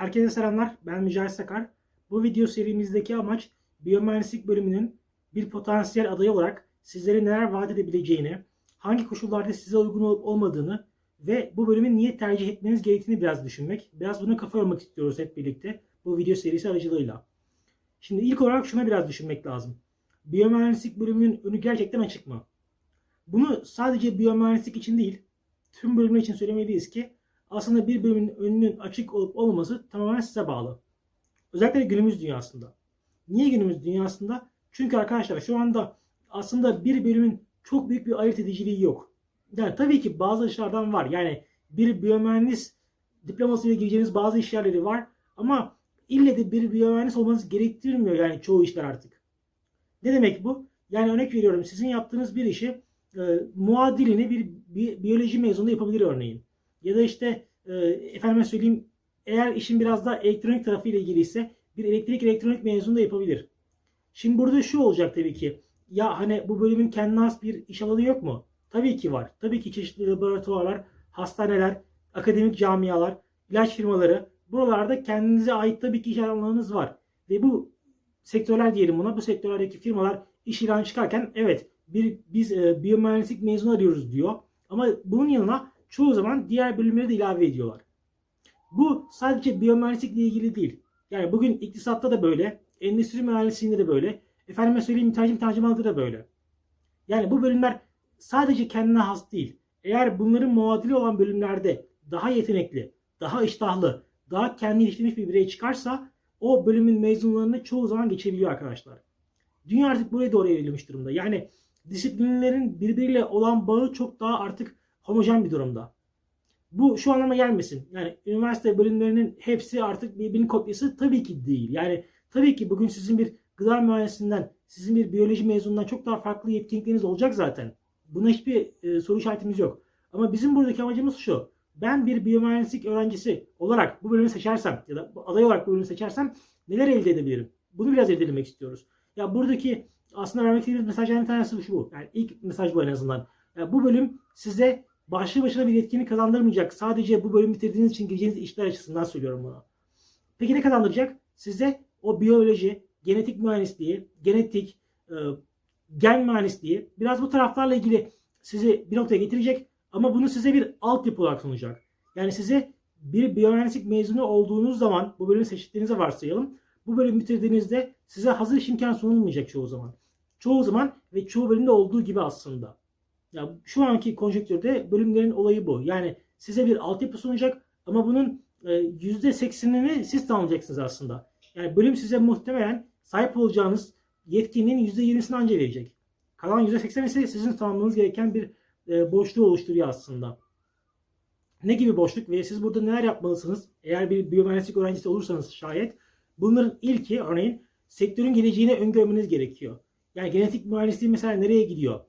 Herkese selamlar. Ben Mücahit Sakar. Bu video serimizdeki amaç biyomühendislik bölümünün bir potansiyel adayı olarak sizlere neler vaat edebileceğini, hangi koşullarda size uygun olup olmadığını ve bu bölümü niye tercih etmeniz gerektiğini biraz düşünmek. Biraz bunu kafa yormak istiyoruz hep birlikte bu video serisi aracılığıyla. Şimdi ilk olarak şuna biraz düşünmek lazım. Biyomühendislik bölümünün önü gerçekten açık mı? Bunu sadece biyomühendislik için değil, tüm bölümler için söylemeliyiz ki aslında bir bölümün önünün açık olup olmaması tamamen size bağlı. Özellikle günümüz dünyasında. Niye günümüz dünyasında? Çünkü arkadaşlar şu anda aslında bir bölümün çok büyük bir ayırt ediciliği yok. Yani tabii ki bazı işlerden var. Yani bir biyomühendis diplomasıyla gireceğiniz bazı iş yerleri var. Ama ille de bir biyomühendis olmanız gerektirmiyor yani çoğu işler artık. Ne demek bu? Yani örnek veriyorum sizin yaptığınız bir işi e, muadilini bir, bir biyoloji mezunu yapabilir örneğin. Ya da işte e, efendime söyleyeyim eğer işin biraz daha elektronik tarafıyla ilgili ise bir elektrik elektronik mezunu da yapabilir. Şimdi burada şu olacak tabii ki. Ya hani bu bölümün kendine has bir iş alanı yok mu? Tabii ki var. Tabii ki çeşitli laboratuvarlar, hastaneler, akademik camialar, ilaç firmaları buralarda kendinize ait tabii ki iş alanlarınız var. Ve bu sektörler diyelim buna. Bu sektörlerdeki firmalar iş ilan çıkarken evet bir biz e, biyomühendislik mezunu arıyoruz diyor. Ama bunun yanına çoğu zaman diğer bölümleri de ilave ediyorlar. Bu sadece biyomühendislikle ilgili değil. Yani bugün iktisatta da böyle, endüstri mühendisliğinde de böyle, efendime söyleyeyim tercüm tercümanlıkta da böyle. Yani bu bölümler sadece kendine has değil. Eğer bunların muadili olan bölümlerde daha yetenekli, daha iştahlı, daha kendi yetiştirmiş bir birey çıkarsa o bölümün mezunlarını çoğu zaman geçebiliyor arkadaşlar. Dünya artık buraya doğru evrilmiş durumda. Yani disiplinlerin birbiriyle olan bağı çok daha artık homojen bir durumda. Bu şu anlama gelmesin. Yani üniversite bölümlerinin hepsi artık birbirinin kopyası tabii ki değil. Yani tabii ki bugün sizin bir gıda mühendisinden, sizin bir biyoloji mezunundan çok daha farklı yetkinlikleriniz olacak zaten. Buna hiçbir e, soru işaretimiz yok. Ama bizim buradaki amacımız şu. Ben bir biyomühendislik öğrencisi olarak bu bölümü seçersem ya da aday olarak bu bölümü seçersem neler elde edebilirim? Bunu biraz elde etmek istiyoruz. Ya buradaki aslında vermek istediğimiz mesajların tanesi şu bu. Yani ilk mesaj bu en azından. Ya bu bölüm size başlı başına bir yetkinlik kazandırmayacak. Sadece bu bölümü bitirdiğiniz için gireceğiniz işler açısından söylüyorum bunu. Peki ne kazandıracak? Size o biyoloji, genetik mühendisliği, genetik, e, gen mühendisliği biraz bu taraflarla ilgili sizi bir noktaya getirecek ama bunu size bir altyapı olarak sunacak. Yani size bir biyomühendislik mezunu olduğunuz zaman bu bölümü seçtiğinizi varsayalım. Bu bölümü bitirdiğinizde size hazır iş imkanı sunulmayacak çoğu zaman. Çoğu zaman ve çoğu bölümde olduğu gibi aslında. Ya şu anki konjonktürde bölümlerin olayı bu. Yani size bir altyapı sunacak ama bunun %80'ini siz tamamlayacaksınız aslında. Yani bölüm size muhtemelen sahip olacağınız yetkinliğin %20'sini anca verecek. Kalan %80 ise sizin tamamlamanız gereken bir e, boşluğu oluşturuyor aslında. Ne gibi boşluk ve siz burada neler yapmalısınız? Eğer bir biyomühendislik öğrencisi olursanız şayet bunların ilki örneğin sektörün geleceğini öngörmeniz gerekiyor. Yani genetik mühendisliği mesela nereye gidiyor?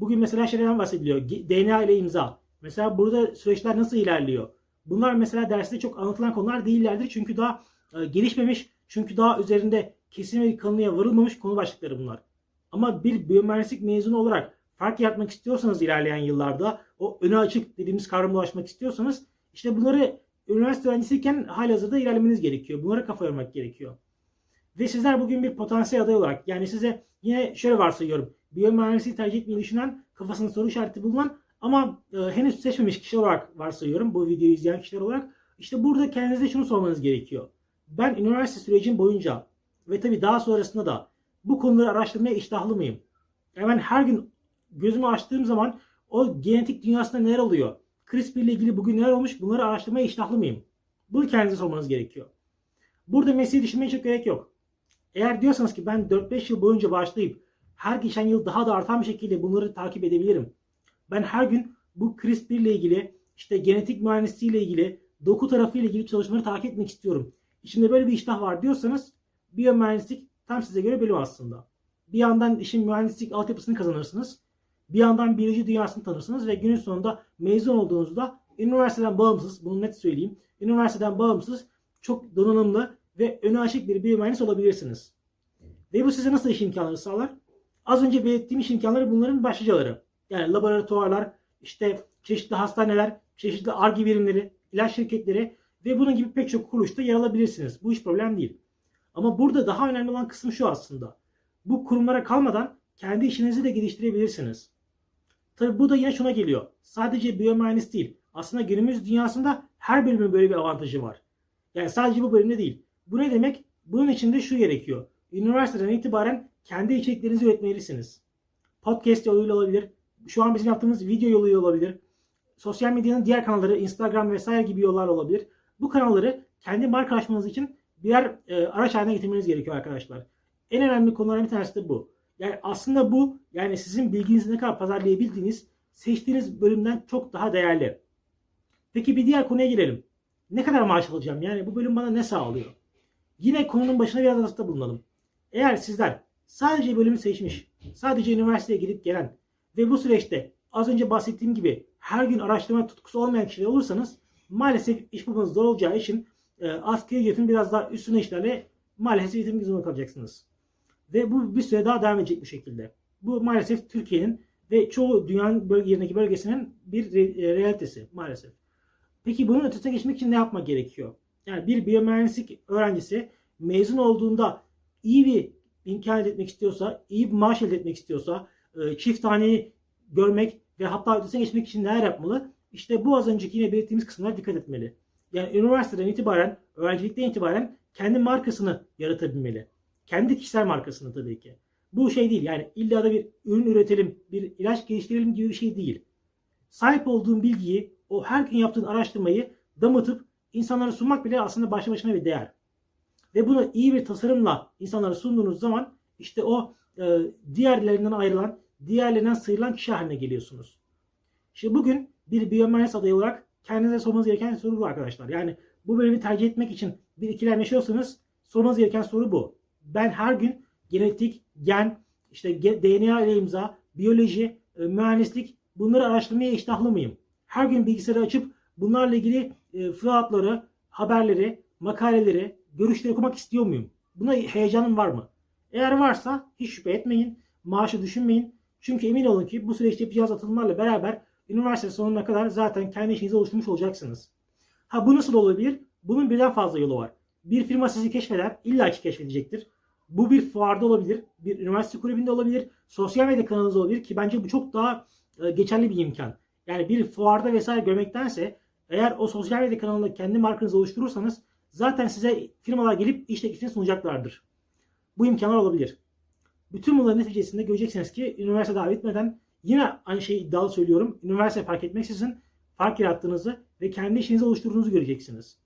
Bugün mesela şeylerden bahsediliyor. DNA ile imza. Mesela burada süreçler nasıl ilerliyor? Bunlar mesela derste çok anlatılan konular değillerdir. Çünkü daha e, gelişmemiş, çünkü daha üzerinde kesin bir kanıya varılmamış konu başlıkları bunlar. Ama bir biyomühendislik mezunu olarak fark yaratmak istiyorsanız ilerleyen yıllarda o öne açık dediğimiz kavrama ulaşmak istiyorsanız işte bunları üniversite öğrencisiyken halihazırda ilerlemeniz gerekiyor. Bunlara kafa yormak gerekiyor. Ve sizler bugün bir potansiyel aday olarak yani size yine şöyle varsayıyorum. Biyomühendisliği tercih etmeyi düşünen, kafasında soru işareti bulunan ama e, henüz seçmemiş kişi olarak varsayıyorum. Bu videoyu izleyen kişiler olarak. İşte burada kendinize şunu sormanız gerekiyor. Ben üniversite sürecim boyunca ve tabii daha sonrasında da bu konuları araştırmaya iştahlı mıyım? Ben her gün gözümü açtığım zaman o genetik dünyasında neler oluyor? CRISPR ile ilgili bugün neler olmuş bunları araştırmaya iştahlı mıyım? Bunu kendinize sormanız gerekiyor. Burada mesleği düşünmeye çok gerek yok. Eğer diyorsanız ki ben 4-5 yıl boyunca başlayıp her geçen yıl daha da artan bir şekilde bunları takip edebilirim. Ben her gün bu CRISPR ile ilgili işte genetik mühendisliği ile ilgili doku tarafı ile ilgili çalışmaları takip etmek istiyorum. İçinde böyle bir iştah var diyorsanız biyomühendislik tam size göre bölüm aslında. Bir yandan işin mühendislik altyapısını kazanırsınız. Bir yandan biyoloji dünyasını tanırsınız ve günün sonunda mezun olduğunuzda üniversiteden bağımsız, bunu net söyleyeyim, üniversiteden bağımsız çok donanımlı ve öne açık bir biyomühendis olabilirsiniz. Ve bu size nasıl iş imkanları sağlar? Az önce belirttiğim iş imkanları bunların başlıcaları. Yani laboratuvarlar, işte çeşitli hastaneler, çeşitli arge birimleri, ilaç şirketleri Ve bunun gibi pek çok kuruluşta yer alabilirsiniz. Bu hiç problem değil. Ama burada daha önemli olan kısım şu aslında. Bu kurumlara kalmadan kendi işinizi de geliştirebilirsiniz. Tabi bu da yine şuna geliyor. Sadece biyomühendis değil. Aslında günümüz dünyasında her bölümün böyle bir avantajı var. Yani sadece bu bölümde değil. Bu ne demek? Bunun için de şu gerekiyor. Üniversiteden itibaren kendi içeriklerinizi üretmelisiniz. Podcast yoluyla olabilir. Şu an bizim yaptığımız video yoluyla olabilir. Sosyal medyanın diğer kanalları, Instagram vesaire gibi yollar olabilir. Bu kanalları kendi marka açmanız için birer e, araç haline getirmeniz gerekiyor arkadaşlar. En önemli konulardan bir tanesi de bu. Yani aslında bu yani sizin bilginizi ne kadar pazarlayabildiğiniz seçtiğiniz bölümden çok daha değerli. Peki bir diğer konuya girelim. Ne kadar maaş alacağım? Yani bu bölüm bana ne sağlıyor? Yine konunun başına biraz atıfta bulunalım. Eğer sizler sadece bölümü seçmiş, sadece üniversiteye gidip gelen ve bu süreçte az önce bahsettiğim gibi her gün araştırma tutkusu olmayan kişiler olursanız maalesef iş bulmanız zor olacağı için e, asgari ücretin biraz daha üstüne işlerle maalesef eğitim zorunda kalacaksınız. Ve bu bir süre daha devam edecek bu şekilde. Bu maalesef Türkiye'nin ve çoğu dünyanın bölge, yerindeki bölgesinin bir re- e, realitesi maalesef. Peki bunun ötesine geçmek için ne yapmak gerekiyor? Yani bir biyomühendislik öğrencisi mezun olduğunda iyi bir imkan elde etmek istiyorsa, iyi bir maaş elde etmek istiyorsa, e, çift taneyi görmek ve hatta ötesine geçmek için neler yapmalı? İşte bu az önceki yine belirttiğimiz kısımlara dikkat etmeli. Yani üniversiteden itibaren, öğrencilikten itibaren kendi markasını yaratabilmeli. Kendi kişisel markasını tabii ki. Bu şey değil yani illa da bir ürün üretelim, bir ilaç geliştirelim gibi bir şey değil. Sahip olduğun bilgiyi, o her gün yaptığın araştırmayı damıtıp insanlara sunmak bile aslında başlı başına bir değer. Ve bunu iyi bir tasarımla insanlara sunduğunuz zaman işte o e, diğerlerinden ayrılan, diğerlerinden sıyrılan kişi haline geliyorsunuz. Şimdi bugün bir biyomühendis adayı olarak kendinize sormanız gereken soru bu arkadaşlar. Yani bu bölümü tercih etmek için bir ikilem yaşıyorsanız sormanız gereken soru bu. Ben her gün genetik, gen, işte DNA ile imza, biyoloji, e, mühendislik bunları araştırmaya iştahlı mıyım? Her gün bilgisayarı açıp bunlarla ilgili e, fıratları, haberleri, makaleleri, görüşleri okumak istiyor muyum? Buna heyecanım var mı? Eğer varsa hiç şüphe etmeyin. Maaşı düşünmeyin. Çünkü emin olun ki bu süreçte yapacağınız atılımlarla beraber üniversite sonuna kadar zaten kendi işinizi oluşturmuş olacaksınız. Ha bu nasıl olabilir? Bunun birden fazla yolu var. Bir firma sizi keşfeder, illaki keşfedecektir. Bu bir fuarda olabilir, bir üniversite kulübünde olabilir, sosyal medya kanalınızda olabilir ki bence bu çok daha e, geçerli bir imkan. Yani bir fuarda vesaire görmektense eğer o sosyal medya kanalında kendi markanızı oluşturursanız zaten size firmalar gelip iş teklifini sunacaklardır. Bu imkanlar olabilir. Bütün bunların neticesinde göreceksiniz ki üniversite daha bitmeden yine aynı şeyi iddialı söylüyorum. Üniversite fark etmeksizin fark yarattığınızı ve kendi işinizi oluşturduğunuzu göreceksiniz.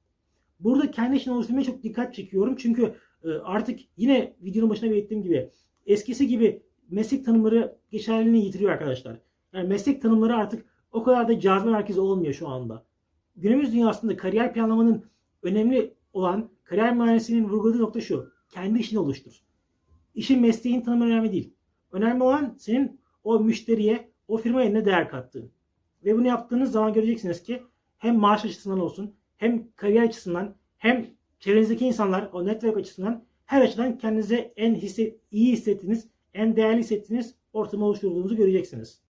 Burada kendi işini oluşturmaya çok dikkat çekiyorum. Çünkü e, artık yine videonun başına belirttiğim gibi eskisi gibi meslek tanımları geçerliliğini yitiriyor arkadaşlar. Yani meslek tanımları artık o kadar da cazibe merkezi olmuyor şu anda. Günümüz dünyasında kariyer planlamanın önemli olan kariyer mühendisliğinin vurguladığı nokta şu. Kendi işini oluştur. İşin mesleğin tanımı önemli değil. Önemli olan senin o müşteriye, o firmaya ne değer kattığın. Ve bunu yaptığınız zaman göreceksiniz ki hem maaş açısından olsun, hem kariyer açısından, hem çevrenizdeki insanlar, o network açısından her açıdan kendinize en hisset, iyi hissettiğiniz, en değerli hissettiğiniz ortamı oluşturduğunuzu göreceksiniz.